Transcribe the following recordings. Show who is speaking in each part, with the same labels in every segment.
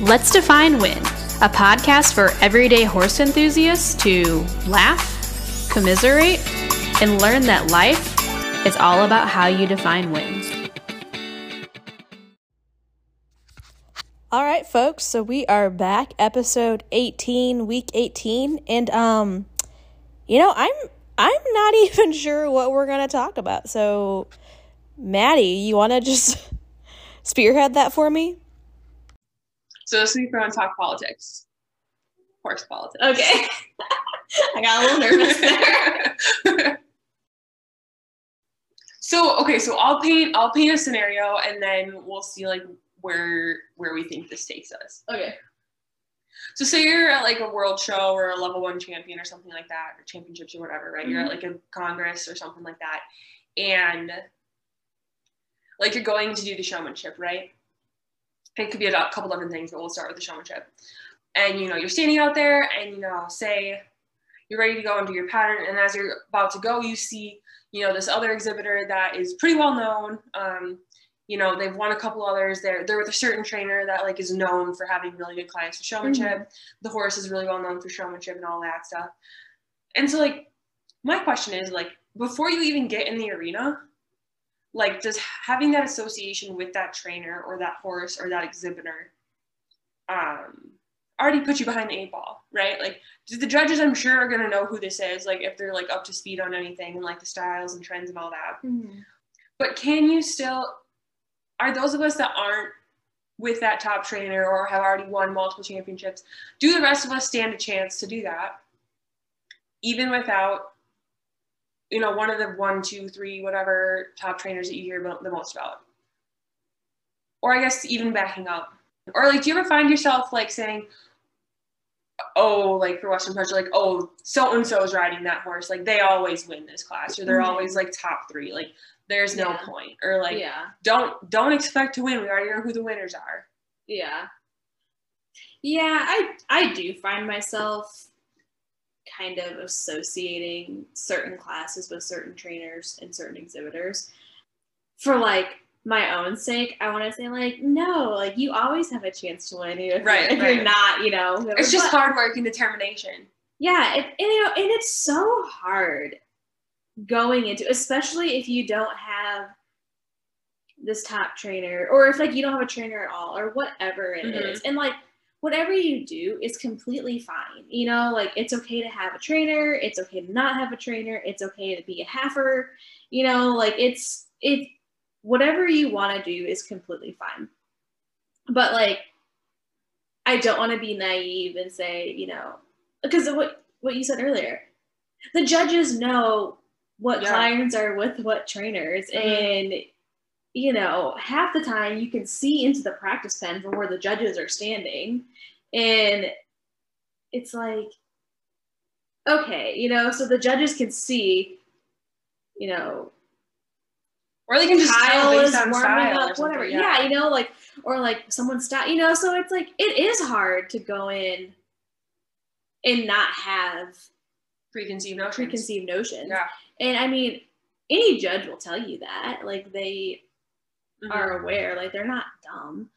Speaker 1: Let's Define Win, a podcast for everyday horse enthusiasts to laugh, commiserate, and learn that life is all about how you define wins.
Speaker 2: All right, folks. So we are back, episode 18, week 18, and um you know, I'm I'm not even sure what we're going to talk about. So Maddie, you want to just spearhead that for me?
Speaker 3: So this week we're on talk politics, horse politics.
Speaker 2: Okay. I got a little nervous there.
Speaker 3: so okay, so I'll paint I'll paint a scenario and then we'll see like where where we think this takes us.
Speaker 2: Okay.
Speaker 3: So say you're at like a world show or a level one champion or something like that, or championships or whatever, right? Mm-hmm. You're at like a congress or something like that, and like you're going to do the showmanship, right? It could be a couple different things, but we'll start with the showmanship. And you know, you're standing out there, and you know, say you're ready to go and do your pattern, and as you're about to go, you see, you know, this other exhibitor that is pretty well known. Um, you know, they've won a couple others. They're they're with a certain trainer that like is known for having really good clients for showmanship. Mm-hmm. The horse is really well known for showmanship and all that stuff. And so, like, my question is like, before you even get in the arena, like does having that association with that trainer or that horse or that exhibitor um already put you behind the eight ball right? Like the judges i'm sure are going to know who this is like if they're like up to speed on anything and like the styles and trends and all that. Mm-hmm. but can you still are those of us that aren't with that top trainer or have already won multiple championships do the rest of us stand a chance to do that? Even without you know, one of the one, two, three, whatever top trainers that you hear about the most about. Or I guess even backing up. Or like, do you ever find yourself like saying, oh, like for Western Punch, like, oh, so and so is riding that horse. Like they always win this class, or they're mm-hmm. always like top three. Like there's no yeah. point. Or like, yeah. don't don't expect to win. We already know who the winners are.
Speaker 4: Yeah. Yeah, I I do find myself kind of associating certain classes with certain trainers and certain exhibitors. For like my own sake, I want to say like, no, like you always have a chance to win, if, right, if right. you're not, you know.
Speaker 3: It's just hard work and determination.
Speaker 4: Yeah, it, and, you know, and it's so hard going into, especially if you don't have this top trainer, or if like you don't have a trainer at all, or whatever it mm-hmm. is, and like whatever you do is completely fine. You know, like it's okay to have a trainer, it's okay to not have a trainer, it's okay to be a halfer. You know, like it's it whatever you want to do is completely fine. But like I don't want to be naive and say, you know, because of what what you said earlier. The judges know what yeah. clients are with what trainers mm-hmm. and you know, half the time you can see into the practice pen from where the judges are standing. And it's like, okay, you know, so the judges can see, you know,
Speaker 3: or they can just Kyle is warming up,
Speaker 4: whatever. Yeah. yeah, you know, like, or like someone's stop, you know, so it's like, it is hard to go in and not have
Speaker 3: preconceived notions.
Speaker 4: Preconceived notions. Yeah. And I mean, any judge will tell you that. Like, they, mm-hmm. are aware. Like they're not dumb.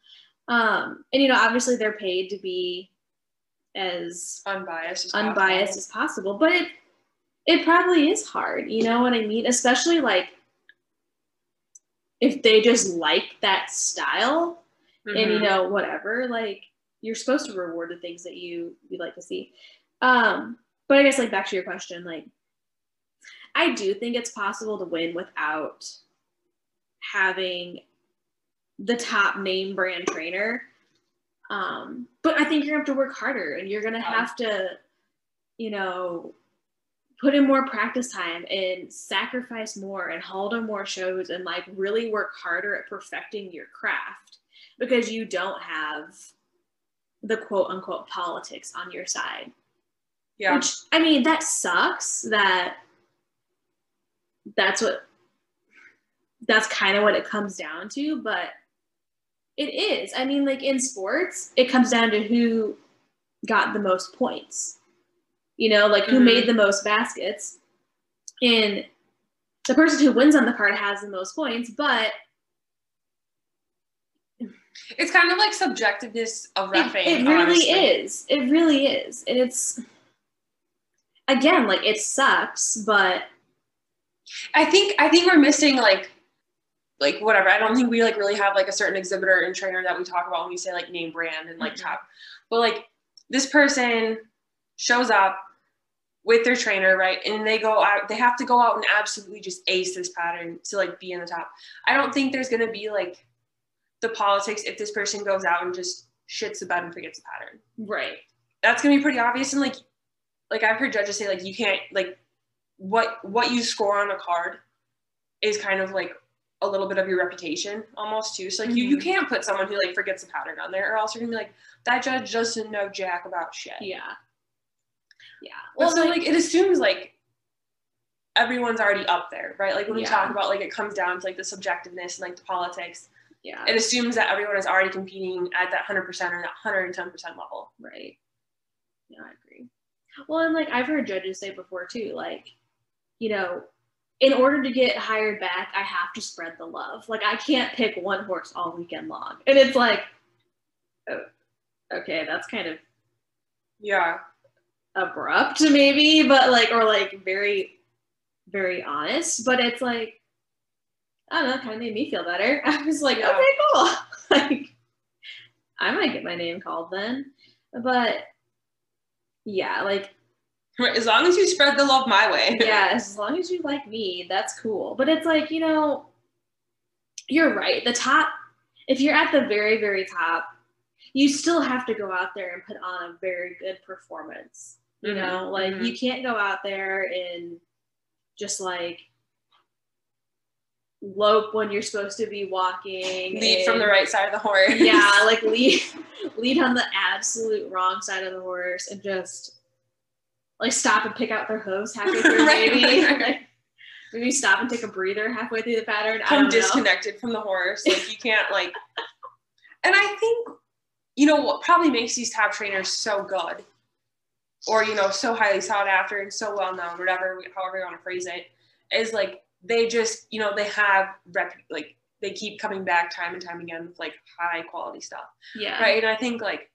Speaker 4: Um, and you know, obviously they're paid to be as
Speaker 3: unbiased as
Speaker 4: unbiased
Speaker 3: possible.
Speaker 4: as possible, but it it probably is hard. You know what I mean? Especially like if they just like that style mm-hmm. and you mm-hmm. know whatever like you're supposed to reward the things that you you like to see um but i guess like back to your question like i do think it's possible to win without having the top name brand trainer. Um, but I think you're gonna have to work harder and you're gonna have to, you know, put in more practice time and sacrifice more and hold on more shows and like really work harder at perfecting your craft because you don't have the quote unquote politics on your side. Yeah. Which I mean that sucks that that's what that's kind of what it comes down to, but it is. I mean, like in sports, it comes down to who got the most points. You know, like who mm-hmm. made the most baskets. And the person who wins on the card has the most points, but
Speaker 3: It's kind of like subjectiveness of
Speaker 4: It, it really
Speaker 3: honestly.
Speaker 4: is. It really is. And it's again, like it sucks, but
Speaker 3: I think I think we're missing like like whatever. I don't think we like really have like a certain exhibitor and trainer that we talk about when we say like name brand and like
Speaker 4: Mhm.
Speaker 3: top. But like this person shows up with their trainer, right? And they go out, they have to go out and absolutely just ace this pattern to like be in the top. I don't think there's gonna be like the politics if this person goes out and just shits the bed and forgets the pattern.
Speaker 4: right.
Speaker 3: That's gonna be pretty obvious. And like like I've heard judges say like you can't like what what you score on a card is kind of like a little bit of your reputation almost too. So like you, you
Speaker 4: Mhm.
Speaker 3: can't put someone who like forgets a pattern on there or else you're gonna be like that judge doesn't know jack about shit.
Speaker 4: Yeah. Yeah.
Speaker 3: Well,
Speaker 4: Well,
Speaker 3: so
Speaker 4: like,
Speaker 3: like it assumes like everyone's already up there, right? Like when we
Speaker 4: Yeah.
Speaker 3: talk about like it comes down to like the subjectiveness and like the politics,
Speaker 4: yeah.
Speaker 3: it assumes that everyone is already competing at that hundred percent or that hundred and ten percent level.
Speaker 4: Right. Yeah, I agree. Well, and like I've heard judges say before too, like, you know, in order to get hired back, I have to spread the love. Like I can't pick one horse all weekend long. And it's like, oh, okay, that's kind of
Speaker 3: Yeah.
Speaker 4: abrupt maybe, but like, or like very, very honest. But it's like, I don't know, kind of made me feel better. I was like,
Speaker 3: Yeah.
Speaker 4: okay, cool. like, I might get my name called then. But yeah, like,
Speaker 3: As long as you spread the love my way.
Speaker 4: yeah, as long as you like me, that's cool. But it's like, you know, you're right. The top, if you're at the very, very top, you still have to go out there and put on a very good performance. You
Speaker 3: Mhm,
Speaker 4: know, like
Speaker 3: mhm.
Speaker 4: you can't go out there and just like lope when you're supposed to be walking.
Speaker 3: Lead from the right side of the horse.
Speaker 4: yeah, like lead lead on the absolute wrong side of the horse and just like stop and pick out their hooves halfway through,
Speaker 3: Right,
Speaker 4: maybe.
Speaker 3: right.
Speaker 4: Like, maybe stop and take a breather halfway through the pattern. I
Speaker 3: Come
Speaker 4: don't know.
Speaker 3: disconnected from the horse. Like you can't like and I think you know what probably makes these top trainers so good or you know so highly sought after and so well known whatever however you want to phrase it is like they just you know they have rep like they keep coming back time and time again with like high quality stuff
Speaker 4: Yeah.
Speaker 3: right and i think like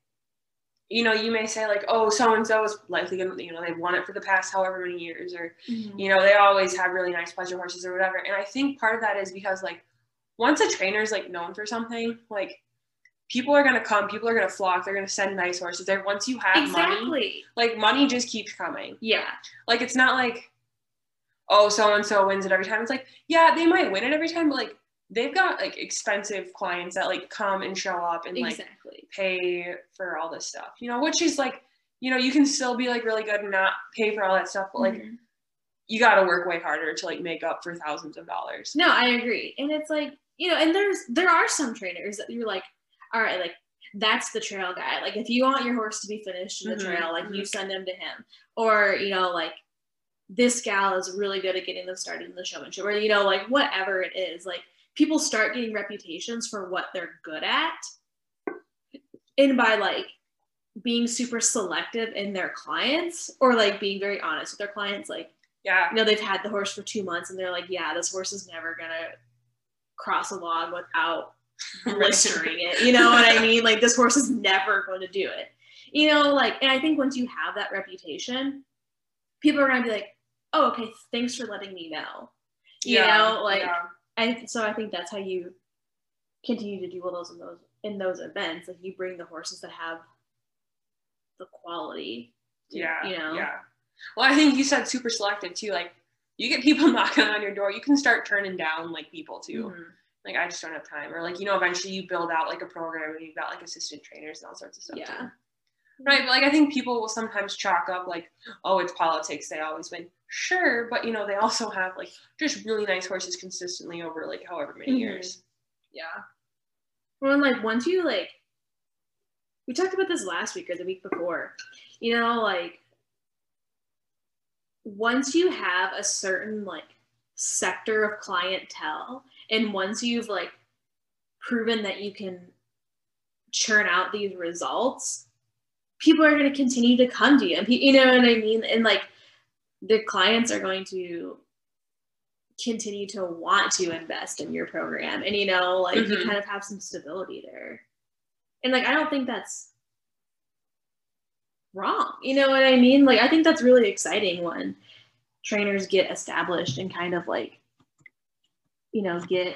Speaker 3: you know you may say like oh so and so is likely gonna you know they've won it for the past however many years or
Speaker 4: Mhm.
Speaker 3: you know they always have really nice pleasure horses or whatever. And i think part of that is because like once a trainer is like known for something like people are going to come people are going to flock they're going to send nice horses there. Once you have money like money just keeps coming.
Speaker 4: Yeah.
Speaker 3: like it's not like oh so and so wins it every time. It's like yeah they might win it every time but like they've got like expensive clients that like come and show up and like
Speaker 4: Exactly.
Speaker 3: pay for all this stuff you know which is like you know you can still be like really good and not pay for all that stuff but like
Speaker 4: Mhm.
Speaker 3: you got to work way harder to like make up for thousands of dollars
Speaker 4: No, I agree. And it's like, you know, and there's there are some trainers that you're like, all right, like that's the trail guy. Like if you want your horse to be finished in the
Speaker 3: Mhm,
Speaker 4: trail, like you
Speaker 3: mhm.
Speaker 4: send him to him. Or, you know, like this gal is really good at getting them started in the showmanship. Or, you know, like whatever it is. Like people start getting reputations for what they're good at. And by like being super selective in their clients or like being very honest with their clients, like
Speaker 3: yeah.
Speaker 4: you know they've had the horse for two months and they're like yeah this horse is never gonna cross a log without blistering it. You know what i mean? Like this horse is never going to do it. You know like and i think once you have that reputation people are gonna be like oh okay thanks for letting me know. You
Speaker 3: Yeah,
Speaker 4: know like
Speaker 3: yeah.
Speaker 4: I so I think that's how you continue to do well those in those in those events. Like you bring the horses that have the quality. to-
Speaker 3: yeah
Speaker 4: You know.
Speaker 3: yeah well i think you said super selective too like you get people knocking on your door you can start turning down like people too
Speaker 4: Mhm.
Speaker 3: like i just don't have time or like you know eventually you build out like a program and you've got like assistant trainers and all sorts of stuff
Speaker 4: Yeah.
Speaker 3: too. right but like i think people will sometimes chalk up like oh it's politics they always win sure but you know they also have like just really nice horses consistently over like however many
Speaker 4: Mhm.
Speaker 3: years
Speaker 4: Yeah. Well, and like once you like, we talked about this last week or the week before. You know, like once you have a certain like sector of clientele, and once you've like proven that you can churn out these results, people are going to continue to come to you, and pe- you know what I mean. And like the clients are going to continue to want to invest in your program and you know like you
Speaker 3: Mhm.
Speaker 4: kind of have some stability there
Speaker 2: And like I don't think that's wrong. You know what I mean? Like I think that's really exciting when trainers get established and kind of like you know get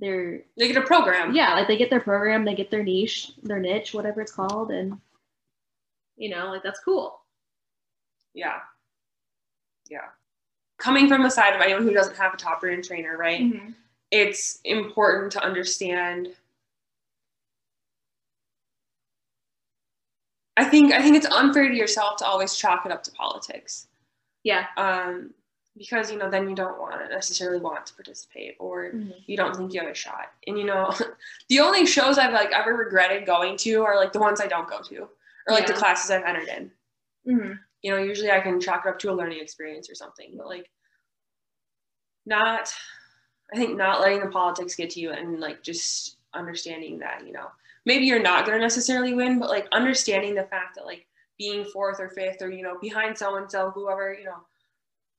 Speaker 2: their
Speaker 3: They get a program.
Speaker 2: yeah like they get their program they get their niche their niche whatever it's called and you know like that's cool
Speaker 3: Yeah. Yeah. Coming from the side of anyone who doesn't have a top brand trainer, right?
Speaker 2: Mm-hmm.
Speaker 3: It's important to understand. I think I think it's unfair to yourself to always chalk it up to politics.
Speaker 2: yeah
Speaker 3: Um, because you know then you don't want to necessarily want to participate or you don't think you have a shot. And you know, the only shows I've like ever regretted going to are like the ones I don't go to or like the classes I've entered in.
Speaker 2: mm-hmm.
Speaker 3: You know, usually I can chalk it up to a learning experience or something, but like not, I think not letting the politics get to you and like just understanding that, you know, maybe you're not going to necessarily win, but like understanding the fact that like being fourth or fifth or, you know, behind so and so, whoever, you know,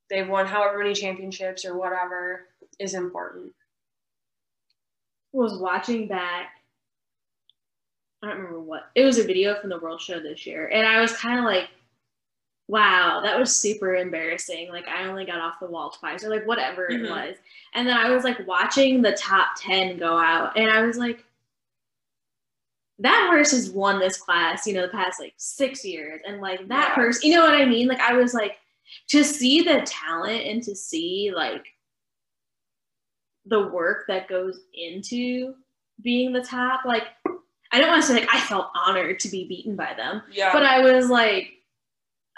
Speaker 3: they've won however many championships or whatever is important.
Speaker 2: was watching back I don't remember what it was a video from the World Show this year, and I was kind of like, "Wow, that was super embarrassing." Like I only got off the wall twice, or like whatever
Speaker 3: Mhm.
Speaker 2: it was, and then I was like watching the top ten go out, and I was like, "That horse has won this class, you know, the past like six years," and like that person, you know what I mean? Like I was like, to see the talent and to see like the work that goes into being the top like i don't want to say like i felt honored to be beaten by them
Speaker 3: Yeah.
Speaker 2: but i was like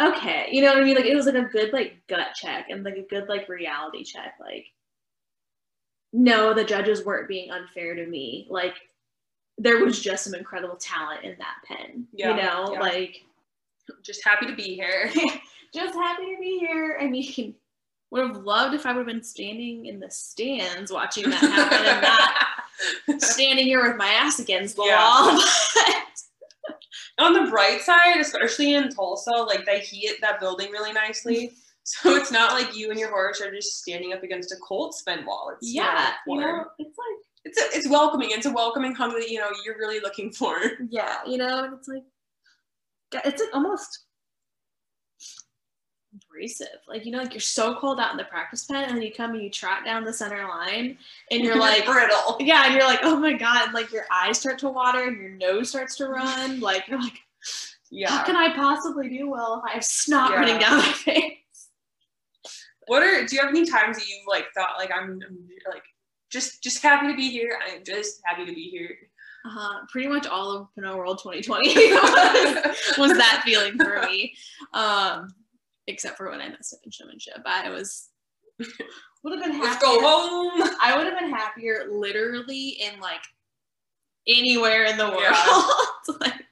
Speaker 2: okay you know what i mean like it was like a good like gut check and like a good like reality check like no the judges weren't being unfair to me like there was just some incredible talent in that pen
Speaker 3: Yeah,
Speaker 2: you know
Speaker 3: yeah.
Speaker 2: like
Speaker 3: just happy to be here.
Speaker 2: just happy to be here i mean would have loved if i would have been standing in the stands watching that happen and not standing here with my ass against the
Speaker 3: Yeah.
Speaker 2: wall.
Speaker 3: on the bright side, especially in Tulsa, like they heat that building really nicely. So it's not like you and your horse are just standing up against a cold spin wall. It's
Speaker 2: yeah, you know, it's like
Speaker 3: it's a, it's welcoming. It's a welcoming hug that you know you're really looking for.
Speaker 2: yeah, you know, it's like it's like almost abrasive. Like you know, like you're so cold out in the practice pen, and then you come and you trot down the center line, and you're like.
Speaker 3: brittle.
Speaker 2: Yeah, and you're like, oh my god, and like your eyes start to water and your nose starts to run. Like you're like,
Speaker 3: Yeah.
Speaker 2: how can I possibly do well if I have snot
Speaker 3: Yeah.
Speaker 2: running down my face?
Speaker 3: what are do you have any times that you've like thought like I'm, I'm like just just happy to be here. I'm just happy to be here.
Speaker 2: Uh-huh. pretty much all of Pinto World 2020 was, was that feeling for me. Um, except for when I messed up in showmanship. I was would have been happier.
Speaker 3: Let's go home.
Speaker 2: I would have been happier literally in like anywhere in the world.
Speaker 3: Yeah.
Speaker 2: like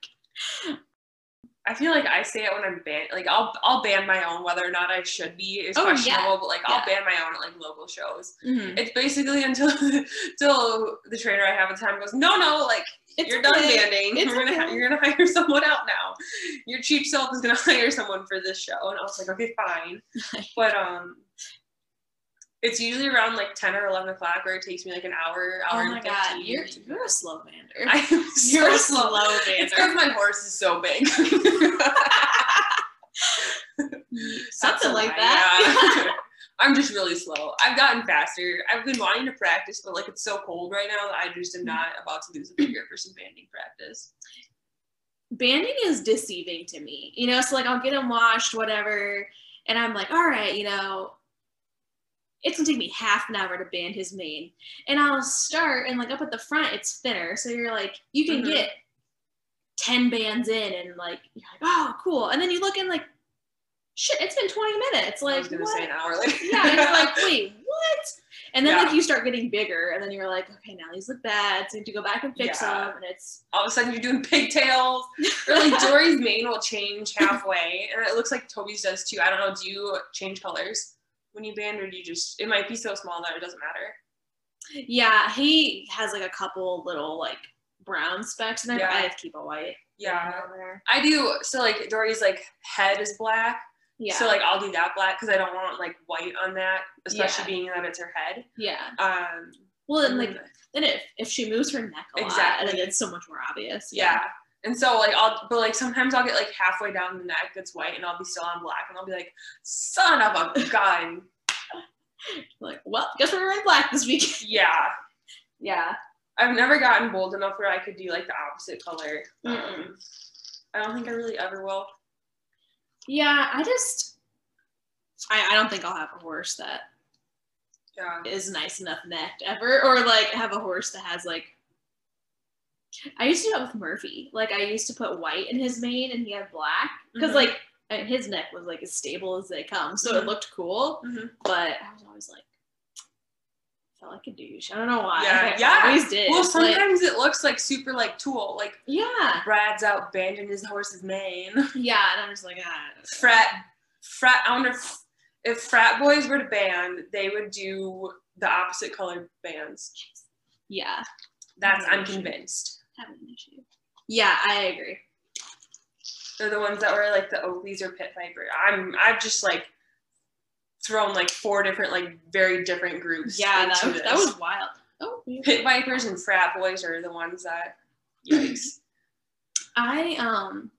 Speaker 3: I feel like I say it when I'm banned. Like I'll I'll ban my own whether or not I should be is
Speaker 2: Oh, yeah.
Speaker 3: questionable, but like I'll
Speaker 2: Yeah.
Speaker 3: ban my own at like local shows.
Speaker 2: mhm.
Speaker 3: It's basically until until the trainer I have at the time goes, no, no, like
Speaker 2: It's
Speaker 3: you're done
Speaker 2: okay.
Speaker 3: banding.
Speaker 2: It's
Speaker 3: You're gonna
Speaker 2: okay.
Speaker 3: you're gonna hire someone out now. Your cheap self is gonna hire someone for this show, and I was like, okay, fine. but um, it's usually around like ten or eleven o'clock where it takes me like an hour, hour
Speaker 2: Oh
Speaker 3: and
Speaker 2: my god, you're you're a slow bander.
Speaker 3: I'm so
Speaker 2: you're a
Speaker 3: slow.
Speaker 2: slow
Speaker 3: It's
Speaker 2: bander.
Speaker 3: because my horse is so big.
Speaker 2: Something like that.
Speaker 3: yeah. I'm just really slow. I've gotten faster. I've been wanting to practice, but like it's so cold right now that I just am not about to lose a finger for some banding practice.
Speaker 2: banding is deceiving to me. You know, so like I'll get them washed, whatever, and I'm like, all right, you know, it's gonna take me half an hour to band his mane. And I'll start and like up at the front it's thinner. So you're like, you can
Speaker 3: Mhm.
Speaker 2: get 10 bands in and like you're like, oh cool. And then you look and like, shit, it's been 20 minutes.
Speaker 3: I
Speaker 2: Like
Speaker 3: was gonna
Speaker 2: what?
Speaker 3: say an hour later.
Speaker 2: yeah, and you're like, wait, what? And then
Speaker 3: Yeah.
Speaker 2: like you start getting bigger, and then you're like, okay, now these look bad, so you have to go back and fix
Speaker 3: Yeah.
Speaker 2: them, and it's
Speaker 3: all of a sudden you're doing pigtails. Or like Dory's mane will change halfway, and it looks like Toby's does too. I don't know. Do you change colors when you band, or do you just? It might be so small that it doesn't matter.
Speaker 2: Yeah, he has like a couple little like brown specks, and I,
Speaker 3: Yeah.
Speaker 2: I have keep a white.
Speaker 3: Yeah. I do. So like Dory's like head is black.
Speaker 2: Yeah.
Speaker 3: So like I'll do that black because I don't want like white on that, especially
Speaker 2: Yeah.
Speaker 3: being that it's her head.
Speaker 2: yeah.
Speaker 3: Um,
Speaker 2: Well, and
Speaker 5: And
Speaker 2: like
Speaker 5: then-
Speaker 2: then if if she moves her neck a lot, then it's so much more obvious.
Speaker 5: yeah. And so like I'll but like sometimes I'll get like halfway down the neck that's white and I'll be still on black and I'll be like, son of a gun.
Speaker 2: Like, well, guess we're wearing black this week.
Speaker 5: yeah.
Speaker 2: yeah.
Speaker 5: I've never gotten bold enough where I could do like the opposite color. Um, I don't think I really ever will.
Speaker 2: Yeah, I just I, I don't think I'll have a horse that
Speaker 5: Yeah.
Speaker 2: is nice enough necked ever, or like have a horse that has like. I used to do it with Murphy. Like I used to put white in his mane and he had black because
Speaker 5: Mhm.
Speaker 2: like his neck was like as stable as they come, so it
Speaker 5: Mhm.
Speaker 2: looked cool.
Speaker 5: Mhm.
Speaker 2: But I was always like, felt like a douche. I don't know why.
Speaker 5: Yeah,
Speaker 2: I
Speaker 5: yeah.
Speaker 2: always did.
Speaker 5: Well,
Speaker 2: Like,
Speaker 5: sometimes it looks like super like tool. Like
Speaker 2: yeah,
Speaker 5: Brad's out banding his horse's mane.
Speaker 2: yeah, and I'm just like, ah,
Speaker 5: Frat, frat. I wonder if, if frat boys were to band, they would do the opposite color bands.
Speaker 2: yeah,
Speaker 5: That's I'm convinced.
Speaker 2: having an issue. Yeah, I agree.
Speaker 5: They're the ones that were like the Oakleys or Pit Viper. I'm I've just like thrown like four different like very different groups.
Speaker 2: Yeah, that was, that was wild. Oh,
Speaker 5: Pit Vipers and frat boys are the ones that yikes.
Speaker 2: I um.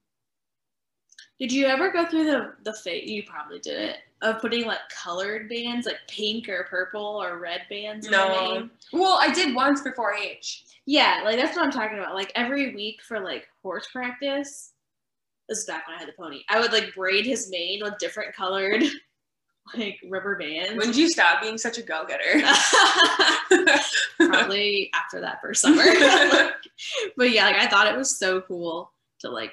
Speaker 2: Did you ever go through the the phase? You probably did it of putting like colored bands, like pink or purple or red bands. in the
Speaker 5: No. well, I did once for 4-H.
Speaker 2: Yeah, like that's what I'm talking about. Like every week for like horse practice. This is back when I had the pony. I would like braid his mane with different colored like rubber bands.
Speaker 5: When did you stop being such a go-getter?
Speaker 2: Probably after that first summer. but yeah, like I thought it was so cool to like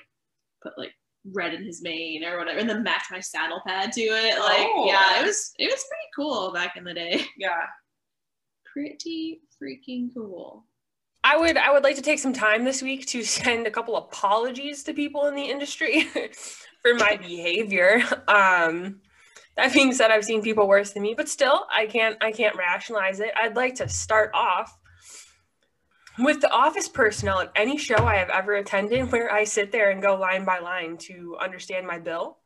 Speaker 2: put like red in his mane or whatever, and then match my saddle pad to it. Like,
Speaker 5: Oh.
Speaker 2: yeah, it was it was pretty cool back in the day.
Speaker 5: yeah.
Speaker 2: Pretty freaking cool.
Speaker 3: I would I would like to take some time this week to send a couple apologies to people in the industry for my behavior. Um, that being said, I've seen people worse than me, but still, I can't I can't rationalize it. I'd like to start off with the office personnel at any show I have ever attended, where I sit there and go line by line to understand my bill,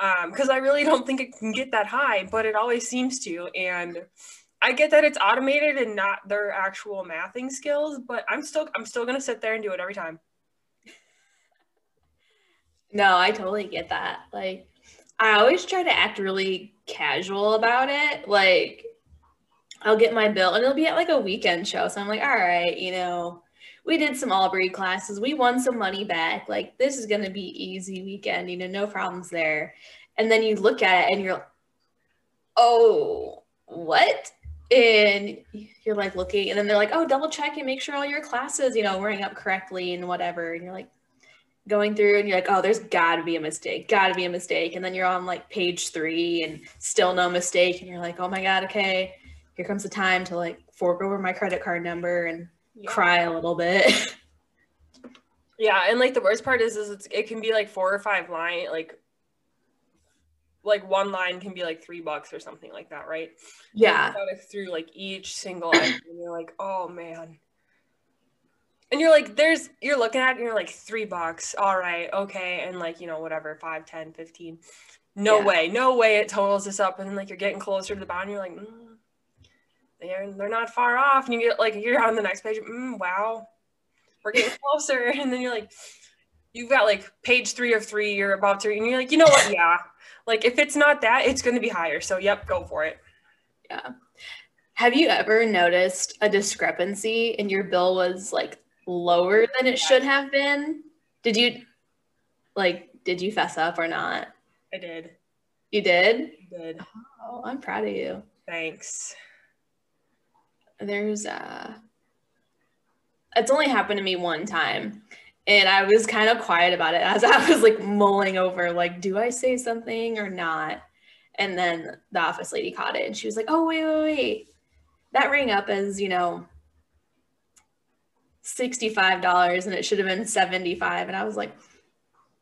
Speaker 3: um, because I really don't think it can get that high, but it always seems to, and I get that it's automated and not their actual mathing skills, but I'm still I'm still gonna sit there and do it every time.
Speaker 4: No, I totally get that. Like, I always try to act really casual about it. Like, I'll get my bill and it'll be at like a weekend show. So I'm like, all right, you know, we did some Aubrey classes. We won some money back. Like, this is going to be easy weekend, you know, no problems there. And then you look at it and you're, oh, what? And you're like looking, and then they're like, oh, double check and make sure all your classes, you know, wearing up correctly and whatever. And you're like, going through and you're like, oh, there's got to be a mistake, got to be a mistake. And then you're on like page three and still no mistake. And you're like, oh my God, okay, here comes the time to like fork over my credit card number and cry a little bit.
Speaker 3: Yeah, and like the worst part is, is it's, it can be like four or five line, like like one line can be like three bucks or something like that, right?
Speaker 4: yeah.
Speaker 3: Through like each single item, and you're like, oh man. And you're like, there's, you're looking at it and you're like, three bucks. All right, okay. And like, you know, whatever, five, ten, fifteen. No
Speaker 4: Yeah.
Speaker 3: way, no way it totals this up. And then like you're getting closer to the bottom, you're like, mm, they're, they're not far off. And you get like, you're on the next page, mm, wow, we're getting closer. And then you're like, you've got like page three of three, you're about to, and you're like, you know what? Yeah. Like if it's not that, it's going to be higher. So, yep, go for it.
Speaker 4: Yeah have you ever noticed a discrepancy and your bill was like lower than it should have been? Did you like did you fess up or not?
Speaker 3: I did.
Speaker 4: You did?
Speaker 3: I did.
Speaker 4: Oh, I'm proud of you.
Speaker 3: Thanks.
Speaker 4: There's uh it's only happened to me one time. And I was kind of quiet about it as I was like mulling over like do I say something or not? And then the office lady caught it and she was like, "Oh, wait, wait, wait. That rang up as, you know, $65 and it should have been 75." And I was like,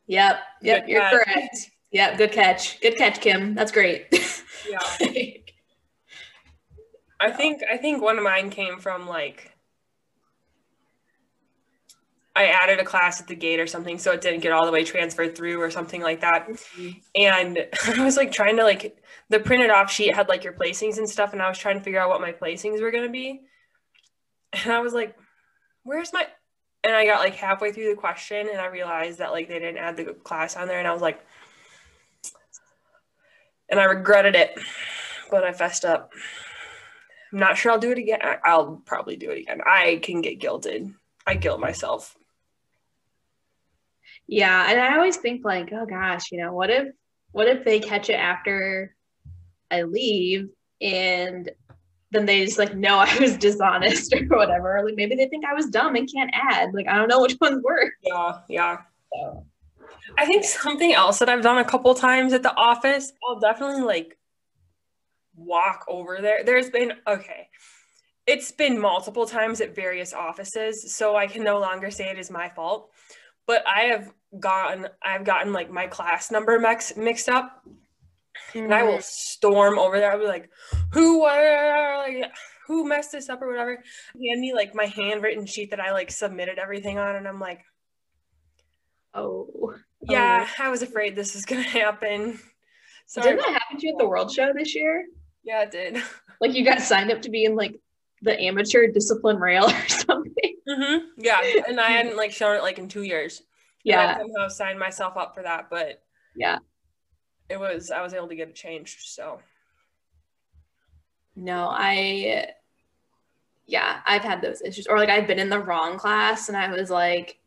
Speaker 4: "Yep, yep,
Speaker 3: Good
Speaker 4: you're
Speaker 3: catch.
Speaker 4: correct. Yep, good catch. Good catch, Kim. That's great."
Speaker 3: Yeah. I think I think one of mine came from like I added a class at the gate or something, so it didn't get all the way transferred through or something like that. Mm-hmm. And I was like trying to like the printed off sheet had like your placings and stuff, and I was trying to figure out what my placings were gonna be. And I was like, where's my and I got like halfway through the question and I realized that like they didn't add the class on there and I was like and I regretted it, but I fessed up. I'm not sure I'll do it again. I'll probably do it again. I can get guilted. I guilt myself.
Speaker 4: Yeah, and I always think like, oh gosh, you know, what if what if they catch it after I leave and then they just like know I was dishonest or whatever. Like maybe they think I was dumb and can't add. Like I don't know which one's worse.
Speaker 3: Yeah, yeah.
Speaker 4: So
Speaker 3: I think something else that I've done a couple times at the office, I'll definitely like walk over there. There's been okay. It's been multiple times at various offices, so I can no longer say it is my fault. But I have gotten I've gotten like my class number mix, mixed up and I will mm-hmm. storm over there. I'll be like, who like, who messed this up or whatever. Hand me like my handwritten sheet that I like submitted everything on, and I'm like,
Speaker 4: Oh.
Speaker 3: yeah, oh. I was afraid this was gonna happen.
Speaker 4: So didn't that happen to you at the World Show this year?
Speaker 3: Yeah, it did.
Speaker 4: Like you got signed up to be in like the amateur discipline rail or something.
Speaker 3: hmm Yeah, and I hadn't like shown it like in two years. And I
Speaker 4: Yeah.
Speaker 3: somehow signed myself up for that, but
Speaker 4: Yeah.
Speaker 3: it was I was able to get it changed. So
Speaker 4: No, I yeah, I've had those issues. Or like I've been in the wrong class and I was like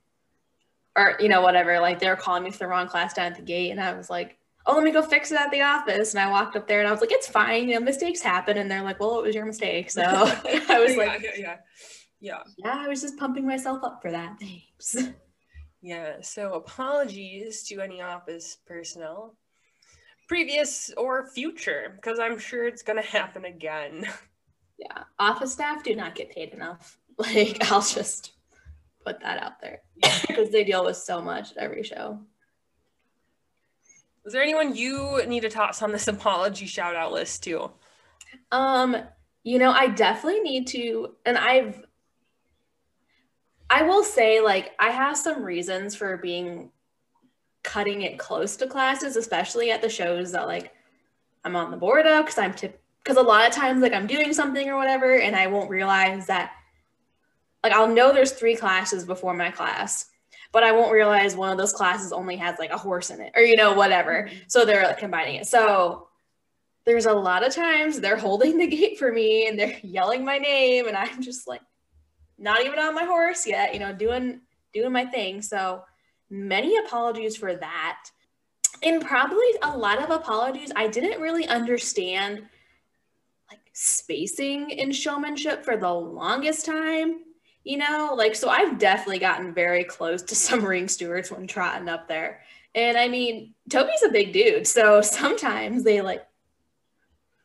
Speaker 4: or you know, whatever, like they were calling me for the wrong class down at the gate and I was like, Oh, let me go fix it at the office. And I walked up there and I was like, It's fine, you know, mistakes happen. And they're like, Well, it was your mistake. So I was
Speaker 3: yeah,
Speaker 4: like,
Speaker 3: yeah, yeah, yeah.
Speaker 4: Yeah, I was just pumping myself up for that. Thanks.
Speaker 3: Yeah, so apologies to any office personnel, previous or future, because I'm sure it's gonna happen again.
Speaker 4: Yeah. Office staff do not get paid enough. Like I'll just put that out there. Because they deal with so much at every show.
Speaker 3: Is there anyone you need to toss on this apology shout out list too?
Speaker 4: Um, you know, I definitely need to, and I've, I will say, like, I have some reasons for being cutting it close to classes, especially at the shows that like I'm on the board of, because I'm tip, because a lot of times like I'm doing something or whatever, and I won't realize that, like, I'll know there's three classes before my class. But I won't realize one of those classes only has like a horse in it, or you know, whatever. Mm-hmm. So they're like combining it. So there's a lot of times they're holding the gate for me and they're yelling my name and I'm just like not even on my horse yet, you know, doing doing my thing. So many apologies for that. And probably a lot of apologies. I didn't really understand like spacing in showmanship for the longest time. You know, like so I've definitely gotten very close to some ring stewards when trotting up there. And I mean, Toby's a big dude, so sometimes they like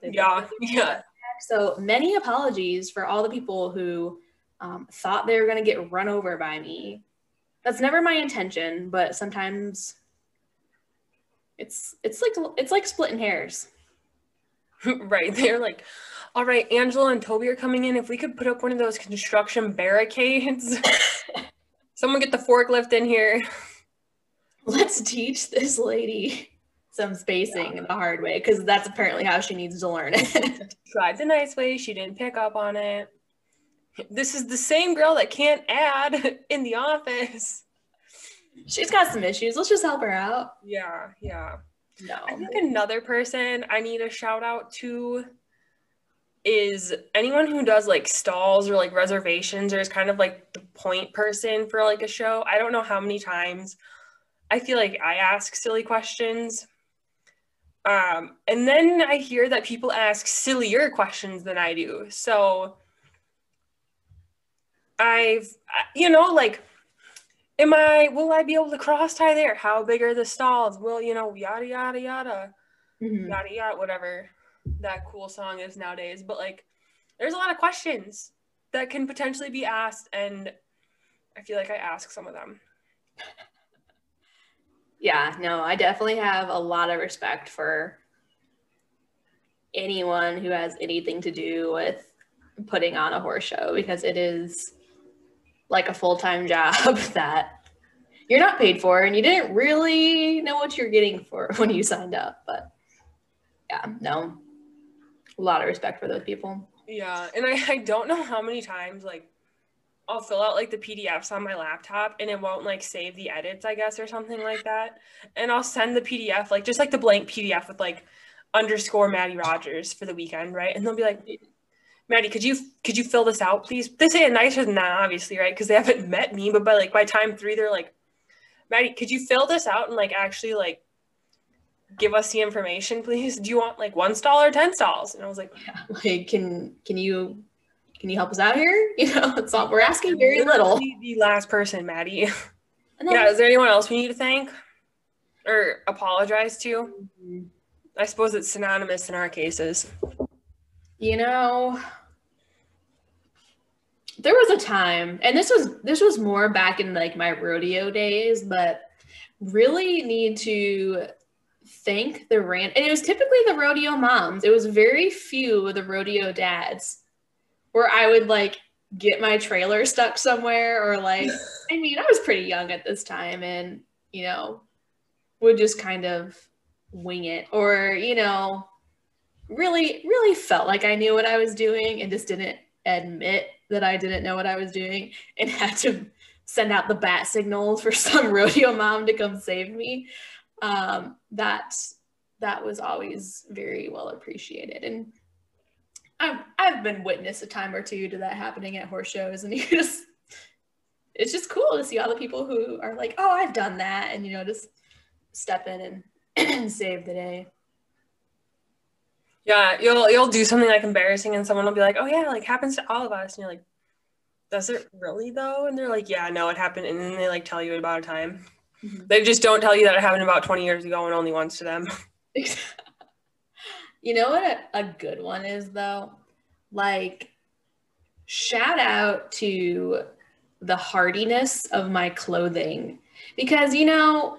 Speaker 4: they
Speaker 3: Yeah, yeah.
Speaker 4: so many apologies for all the people who um, thought they were going to get run over by me. That's never my intention, but sometimes it's it's like it's like splitting hairs.
Speaker 3: right. They're like, all right, Angela and Toby are coming in. If we could put up one of those construction barricades, someone get the forklift in here.
Speaker 4: Let's teach this lady some spacing the hard way because that's apparently how she needs to learn it.
Speaker 3: Tried the nice way. She didn't pick up on it. This is the same girl that can't add in the office.
Speaker 4: She's got some issues. Let's just help her out.
Speaker 3: Yeah, yeah.
Speaker 4: No.
Speaker 3: I think another person I need a shout out to is anyone who does like stalls or like reservations or is kind of like the point person for like a show. I don't know how many times I feel like I ask silly questions. Um, and then I hear that people ask sillier questions than I do. So I've, you know, like, am I, will I be able to cross tie there? How big are the stalls? Will, you know, yada, yada, yada,
Speaker 4: Mhm.
Speaker 3: yada, yada, whatever that cool song is nowadays. But like, there's a lot of questions that can potentially be asked. And I feel like I ask some of them.
Speaker 4: Yeah, no, I definitely have a lot of respect for anyone who has anything to do with putting on a horse show because it is like a full-time job that you're not paid for and you didn't really know what you're getting for when you signed up but yeah no a lot of respect for those people
Speaker 3: Yeah. And I, I don't know how many times like I'll fill out like the PDFs on my laptop and it won't like save the edits, I guess, or something like that. And I'll send the PDF, like just like the blank PDF with like underscore Maddie Rogers for the weekend, right? And they'll be like, Maddie, could you could you fill this out, please? They say it nicer than that, obviously, right? Because they haven't met me, but by like by time three, they're like, Maddie, could you fill this out and like actually like give us the information, please? Do you want like one stall or ten stalls? And I was like,
Speaker 4: yeah, like can can you can you help us out here? You know, that's all we're asking very little.
Speaker 3: The last person, Maddie. Yeah, is there anyone else we need to thank or apologize to? Mm-hmm. I suppose it's synonymous in our cases.
Speaker 4: You know, there was a time, and this was this was more back in like my rodeo days, but really need to thank the ran and it was typically the rodeo moms. It was very few of the rodeo dads where I would like get my trailer stuck somewhere or like I mean, I was pretty young at this time and, you know, would just kind of wing it or, you know, really, really felt like I knew what I was doing and just didn't admit that I didn't know what I was doing and had to send out the bat signals for some rodeo mom to come save me. Um, that that was always very well appreciated. And I've I've been witness a time or two to that happening at horse shows, and you just it's just cool to see all the people who are like, oh, I've done that, and you know, just step in and save the day.
Speaker 3: Yeah, you'll you'll do something like embarrassing and someone will be like, "Oh yeah, like happens to all of us." And you're like, "Does it really though?" And they're like, "Yeah, no, it happened." And then they like tell you about a time. Mm-hmm. They just don't tell you that it happened about 20 years ago and only once to them.
Speaker 4: you know what a, a good one is though? Like shout out to the hardiness of my clothing because you know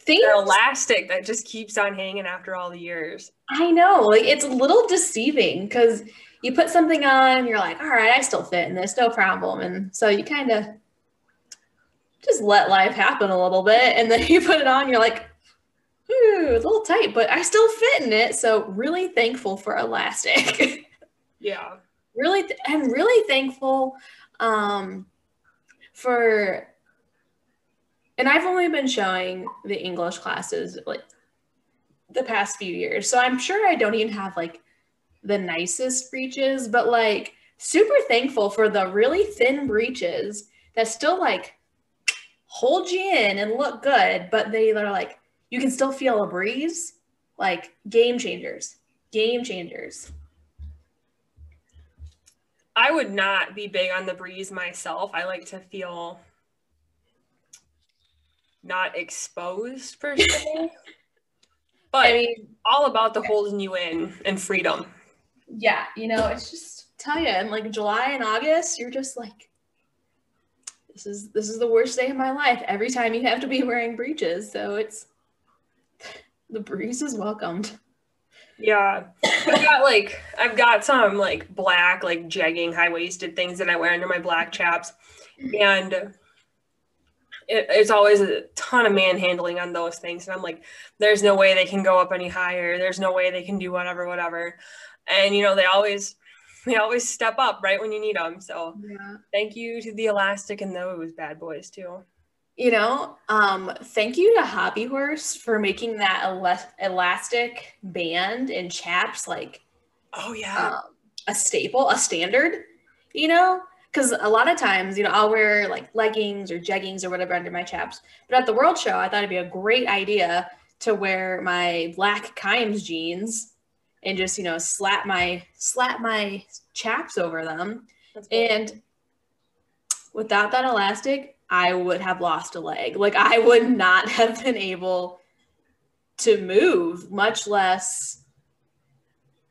Speaker 3: things the elastic that just keeps on hanging after all the years.
Speaker 4: I know, like it's a little deceiving because you put something on, you're like, all right, I still fit in this, no problem, and so you kind of just let life happen a little bit, and then you put it on, you're like, ooh, it's a little tight, but I still fit in it. So really thankful for elastic.
Speaker 3: yeah,
Speaker 4: really, th- I'm really thankful um, for and I've only been showing the English classes like the past few years. So I'm sure I don't even have like the nicest breeches, but like super thankful for the really thin breeches that still like hold you in and look good, but they are like you can still feel a breeze. Like game changers. Game changers.
Speaker 3: I would not be big on the breeze myself. I like to feel not exposed per se. but I mean, all about the holding you in and freedom.
Speaker 4: Yeah, you know, it's just tell you, in like July and August, you're just like, this is this is the worst day of my life. Every time you have to be wearing breeches, so it's the breeze is welcomed.
Speaker 3: Yeah, I've got like I've got some like black like jegging high waisted things that I wear under my black chaps, and it, it's always a ton of manhandling on those things. And I'm like, there's no way they can go up any higher. There's no way they can do whatever, whatever. And you know, they always they always step up right when you need them. So yeah. thank you to the elastic and those bad boys too.
Speaker 4: You know, um, thank you to Hobby Horse for making that el- elastic band and chaps like,
Speaker 3: oh yeah, um,
Speaker 4: a staple, a standard. You know, because a lot of times, you know, I'll wear like leggings or jeggings or whatever under my chaps. But at the World Show, I thought it'd be a great idea to wear my black Kimes jeans and just, you know, slap my slap my chaps over them. And without that elastic, I would have lost a leg. Like I would not have been able to move, much less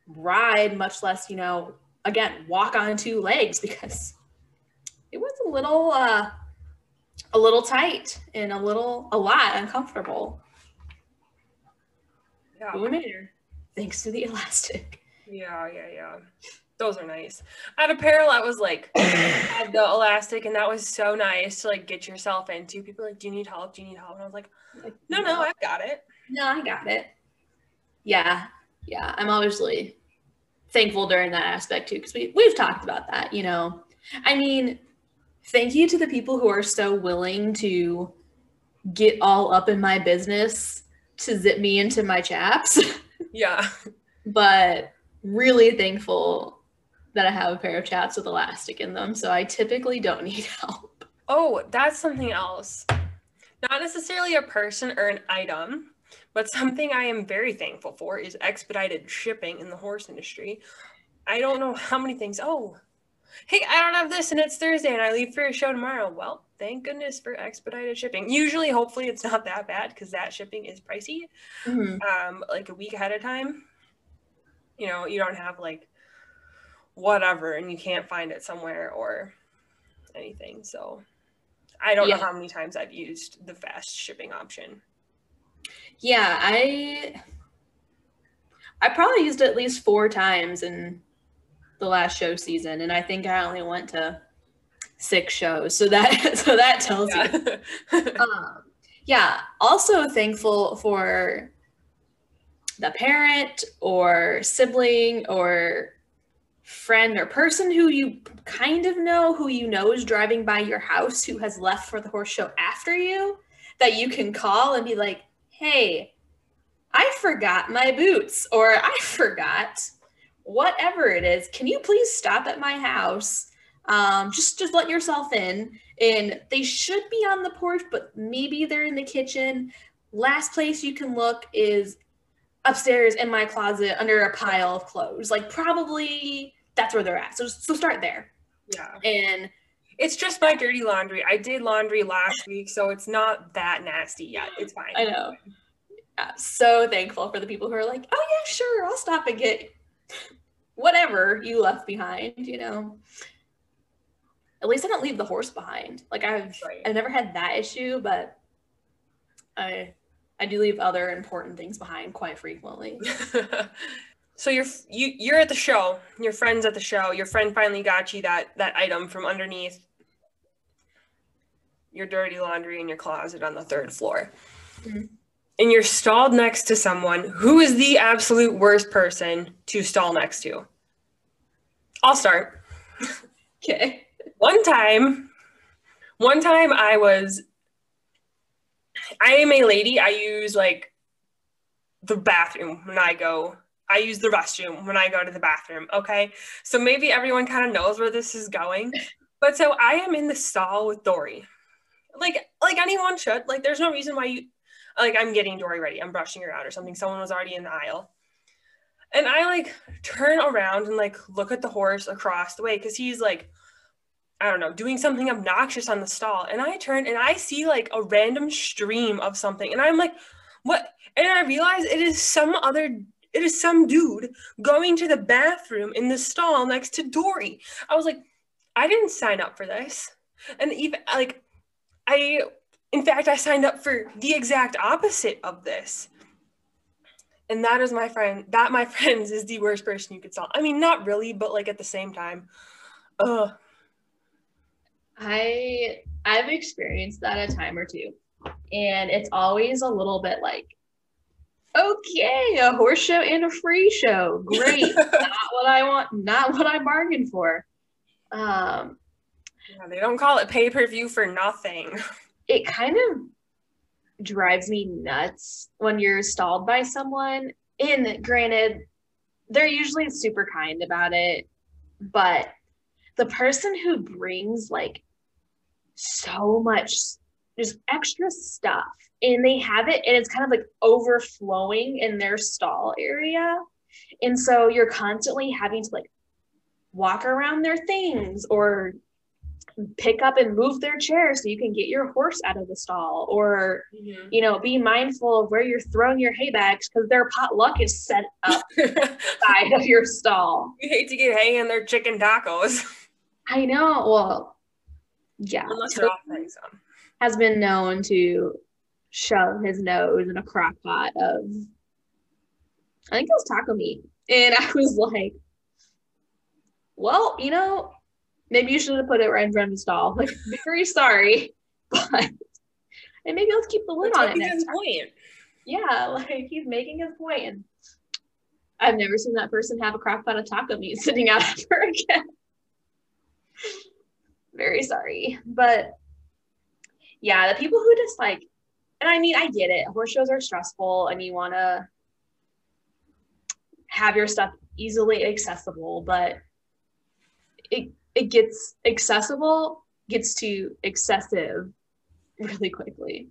Speaker 4: ride, much less, you know, again, walk on two legs because it was a little uh a little tight and a little a lot uncomfortable. Yeah. But we made her thanks to the elastic.
Speaker 3: Yeah, yeah, yeah. Those are nice. At apparel, I was like had the elastic and that was so nice to like get yourself into. People like, Do you need help? Do you need help? And I was like, No, no, I've got it.
Speaker 4: No, I got it. Yeah. Yeah. I'm obviously thankful during that aspect too, because we we've talked about that, you know I mean, thank you to the people who are so willing to get all up in my business to zip me into my chaps.
Speaker 3: Yeah.
Speaker 4: but really thankful that I have a pair of chaps with elastic in them. So I typically don't need help.
Speaker 3: Oh, that's something else. Not necessarily a person or an item, but something I am very thankful for is expedited shipping in the horse industry. I don't know how many things. Oh, hey, I don't have this and it's Thursday and I leave for a show tomorrow. Well, thank goodness for expedited shipping. Usually, hopefully, it's not that bad because that shipping is pricey.
Speaker 4: Mhm.
Speaker 3: Um, like a week ahead of time. You know, you don't have like whatever and you can't find it somewhere or anything. So I don't
Speaker 4: Yeah.
Speaker 3: know how many times I've used the fast shipping option.
Speaker 4: Yeah, I I probably used it at least four times in the last show season, and I think I only went to six shows. So that so that tells you.
Speaker 3: Yeah.
Speaker 4: Um, yeah. Also thankful for the parent or sibling or friend or person who you kind of know who you know is driving by your house who has left for the horse show after you that you can call and be like, hey, I forgot my boots or I forgot whatever it is. Can you please stop at my house? Um, just just let yourself in. And they should be on the porch, but maybe they're in the kitchen. Last place you can look is upstairs in my closet under a pile of clothes. Like probably that's where they're at. So so start there.
Speaker 3: yeah.
Speaker 4: And
Speaker 3: It's just my dirty laundry. I did laundry last week, so it's not that nasty yet. It's fine.
Speaker 4: I know. Yeah, so thankful for the people who are like, oh yeah, sure, I'll stop and get whatever you left behind, you know. At least I don't leave the horse behind. Like I've
Speaker 3: Right.
Speaker 4: I've never had that issue, but I I do leave other important things behind quite frequently.
Speaker 3: so you're you you're at the show. Your friend's at the show. Your friend finally got you that that item from underneath your dirty laundry in your closet on the third floor.
Speaker 4: Mhm.
Speaker 3: And you're stalled next to someone who is the absolute worst person to stall next to. I'll start.
Speaker 4: Okay.
Speaker 3: One time one time i was i am a lady. I use like the bathroom when i go. I use the restroom when i go to the bathroom okay? So maybe everyone kind of knows where this is going. But so i am in the stall with dory. Like like anyone should. Like there's no reason why you like i'm getting dory ready. I'm brushing her out or something. Someone was already in the aisle. And i like turn around and like look at the horse across the way because he's like I don't know, doing something obnoxious on the stall. And I turn and I see like a random stream of something. And I'm like, what? And I realize it is some other, it is some dude going to the bathroom in the stall next to Dory. I was like, I didn't sign up for this. And even like, I, in fact, I signed up for the exact opposite of this. And that is my friend, that my friends is the worst person you could stall. I mean, not really, but like at the same time. Ugh.
Speaker 4: I I've experienced that a time or two. And it's always a little bit like, okay, a horse show and a free show. Great. not what I want, not what I bargained for. Um,
Speaker 3: Yeah, they don't call it pay per view for nothing.
Speaker 4: it kind of drives me nuts when you're stalled by someone. And granted, they're usually super kind about it, but the person who brings like so much just extra stuff and they have it and it's kind of like overflowing in their stall area. And so you're constantly having to like walk around their things or pick up and move their chair so you can get your horse out of the stall or mm-hmm. you know be mindful of where you're throwing your hay bags because their potluck is set up side of your stall You
Speaker 3: hate to get hay in their chicken tacos.
Speaker 4: i know well yeah
Speaker 3: Unless they're offering some.
Speaker 4: has been known to shove his nose in a crock pot of i think it was taco meat and i was like well you know maybe you should have put it right in front of the stall like very sorry but and maybe let's keep the lid on it next
Speaker 3: point.
Speaker 4: yeah, like he's making his point. And I've never seen that person have a crock pot of taco meat sitting out ever again.
Speaker 6: Very sorry. But yeah, the people who just like, and I mean, I get it. Horse shows are stressful and you want to have your stuff easily accessible, but it, it gets accessible, gets to excessive really quickly.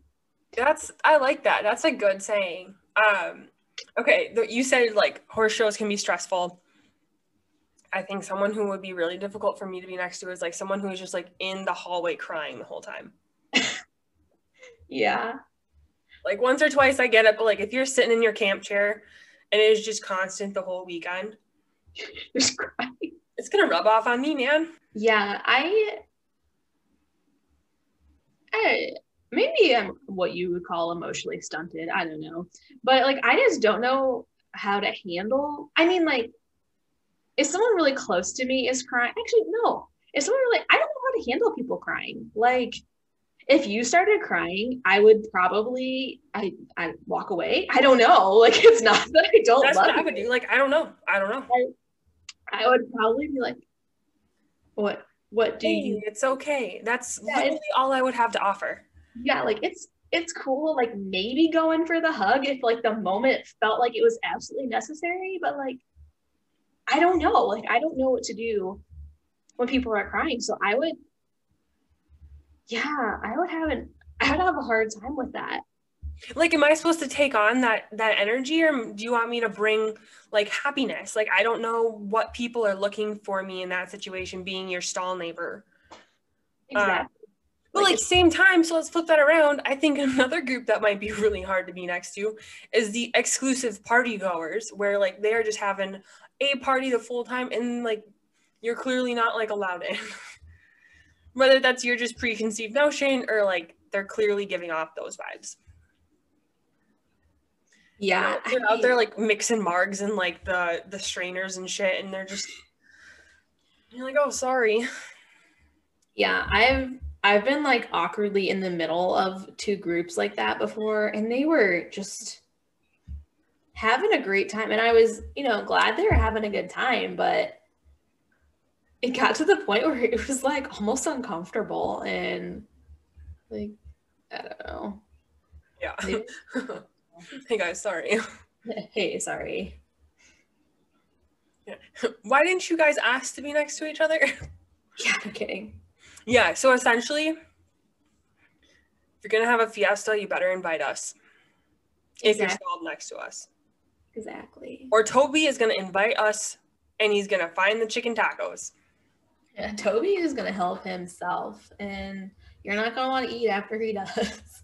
Speaker 3: That's I like that. That's a good saying. Um, okay, you said like horse shows can be stressful. I think someone who would be really difficult for me to be next to is like someone who is just like in the hallway crying the whole time.
Speaker 6: yeah.
Speaker 3: Like once or twice I get it, but like if you're sitting in your camp chair and it is just constant the whole weekend,
Speaker 6: just crying.
Speaker 3: It's gonna rub off on me, man.
Speaker 6: Yeah, I I maybe I'm what you would call emotionally stunted. I don't know. But like I just don't know how to handle. I mean like if someone really close to me is crying, actually no. If someone really I don't know how to handle people crying. Like if you started crying, I would probably I I walk away. I don't know. Like it's not that I don't
Speaker 3: That's
Speaker 6: love
Speaker 3: what I would do. Like I don't know. I don't know.
Speaker 6: I, I would probably be like, what what do
Speaker 3: hey,
Speaker 6: you
Speaker 3: It's okay. That's
Speaker 6: Yeah,
Speaker 3: literally all I would have to offer.
Speaker 6: yeah like it's it's cool like maybe going for the hug if like the moment felt like it was absolutely necessary but like i don't know like i don't know what to do when people are crying so i would yeah i would have an i would have a hard time with that
Speaker 3: Like, am I supposed to take on that that energy, or do you want me to bring like happiness? Like, I don't know what people are looking for me in that situation, being your stall neighbor.
Speaker 6: Um, exactly
Speaker 3: But like same time, so let's flip that around. I think another group that might be really hard to be next to is the exclusive party goers, where like they are just having a party the full time, and like you're clearly not like allowed in. Whether that's your just preconceived notion or like they're clearly giving off those vibes.
Speaker 6: yeah
Speaker 3: they're out there like mixing margs and like the the strainers and shit, and they're just you're like, oh, sorry.
Speaker 6: Yeah, I've I've been like awkwardly in the middle of two groups like that before and they were just having a great time and I was, you know, glad they were having a good time, but it got to the point where it was like almost uncomfortable and like I don't know.
Speaker 3: Yeah. Hey guys, sorry.
Speaker 6: Hey, sorry. Yeah.
Speaker 3: Why didn't you guys ask to be next to each other?
Speaker 6: Yeah, I'm kidding.
Speaker 3: yeah, so essentially, if you're gonna have a fiesta, you better invite us. If you're
Speaker 6: Exactly.
Speaker 3: stalled next to us.
Speaker 6: Exactly.
Speaker 3: Or Toby is gonna invite us and he's gonna find the chicken tacos.
Speaker 6: Yeah, Toby is gonna help himself and you're not gonna want to eat after he does.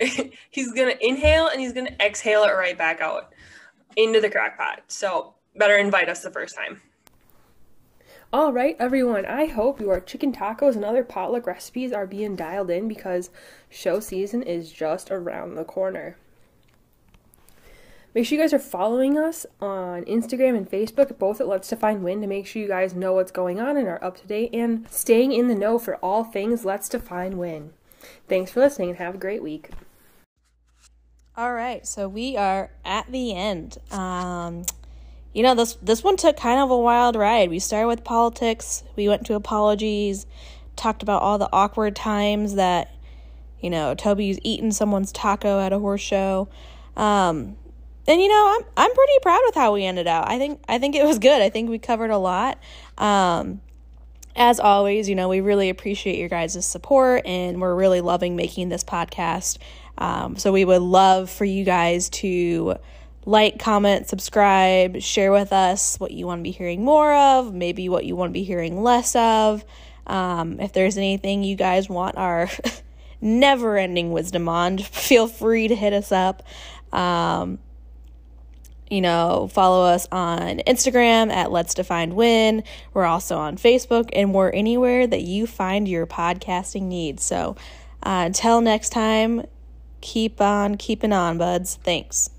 Speaker 3: he's gonna inhale and he's gonna exhale it right back out into the crock pot. So better invite us the first time. All right, everyone. I hope your chicken tacos and other potluck recipes are being dialed in because show season is just around the corner. Make sure you guys are following us on Instagram and Facebook, both at Let's Define Win, to make sure you guys know what's going on and are up to date and staying in the know for all things Let's Define Win. Thanks for listening and have a great week.
Speaker 4: All right, so we are at the end. Um, you know this this one took kind of a wild ride. We started with politics, we went to apologies, talked about all the awkward times that you know Toby's eaten someone's taco at a horse show. Um, and you know I'm I'm pretty proud with how we ended out. I think I think it was good. I think we covered a lot. Um, as always, you know, we really appreciate your guys' support and we're really loving making this podcast. Um, so we would love for you guys to like, comment, subscribe, share with us what you want to be hearing more of, maybe what you want to be hearing less of. Um, if there's anything you guys want our never ending wisdom on, feel free to hit us up. Um, you know, follow us on Instagram at Let's Define Win. We're also on Facebook and we're anywhere that you find your podcasting needs. So uh, until next time, keep on keeping on, buds. Thanks.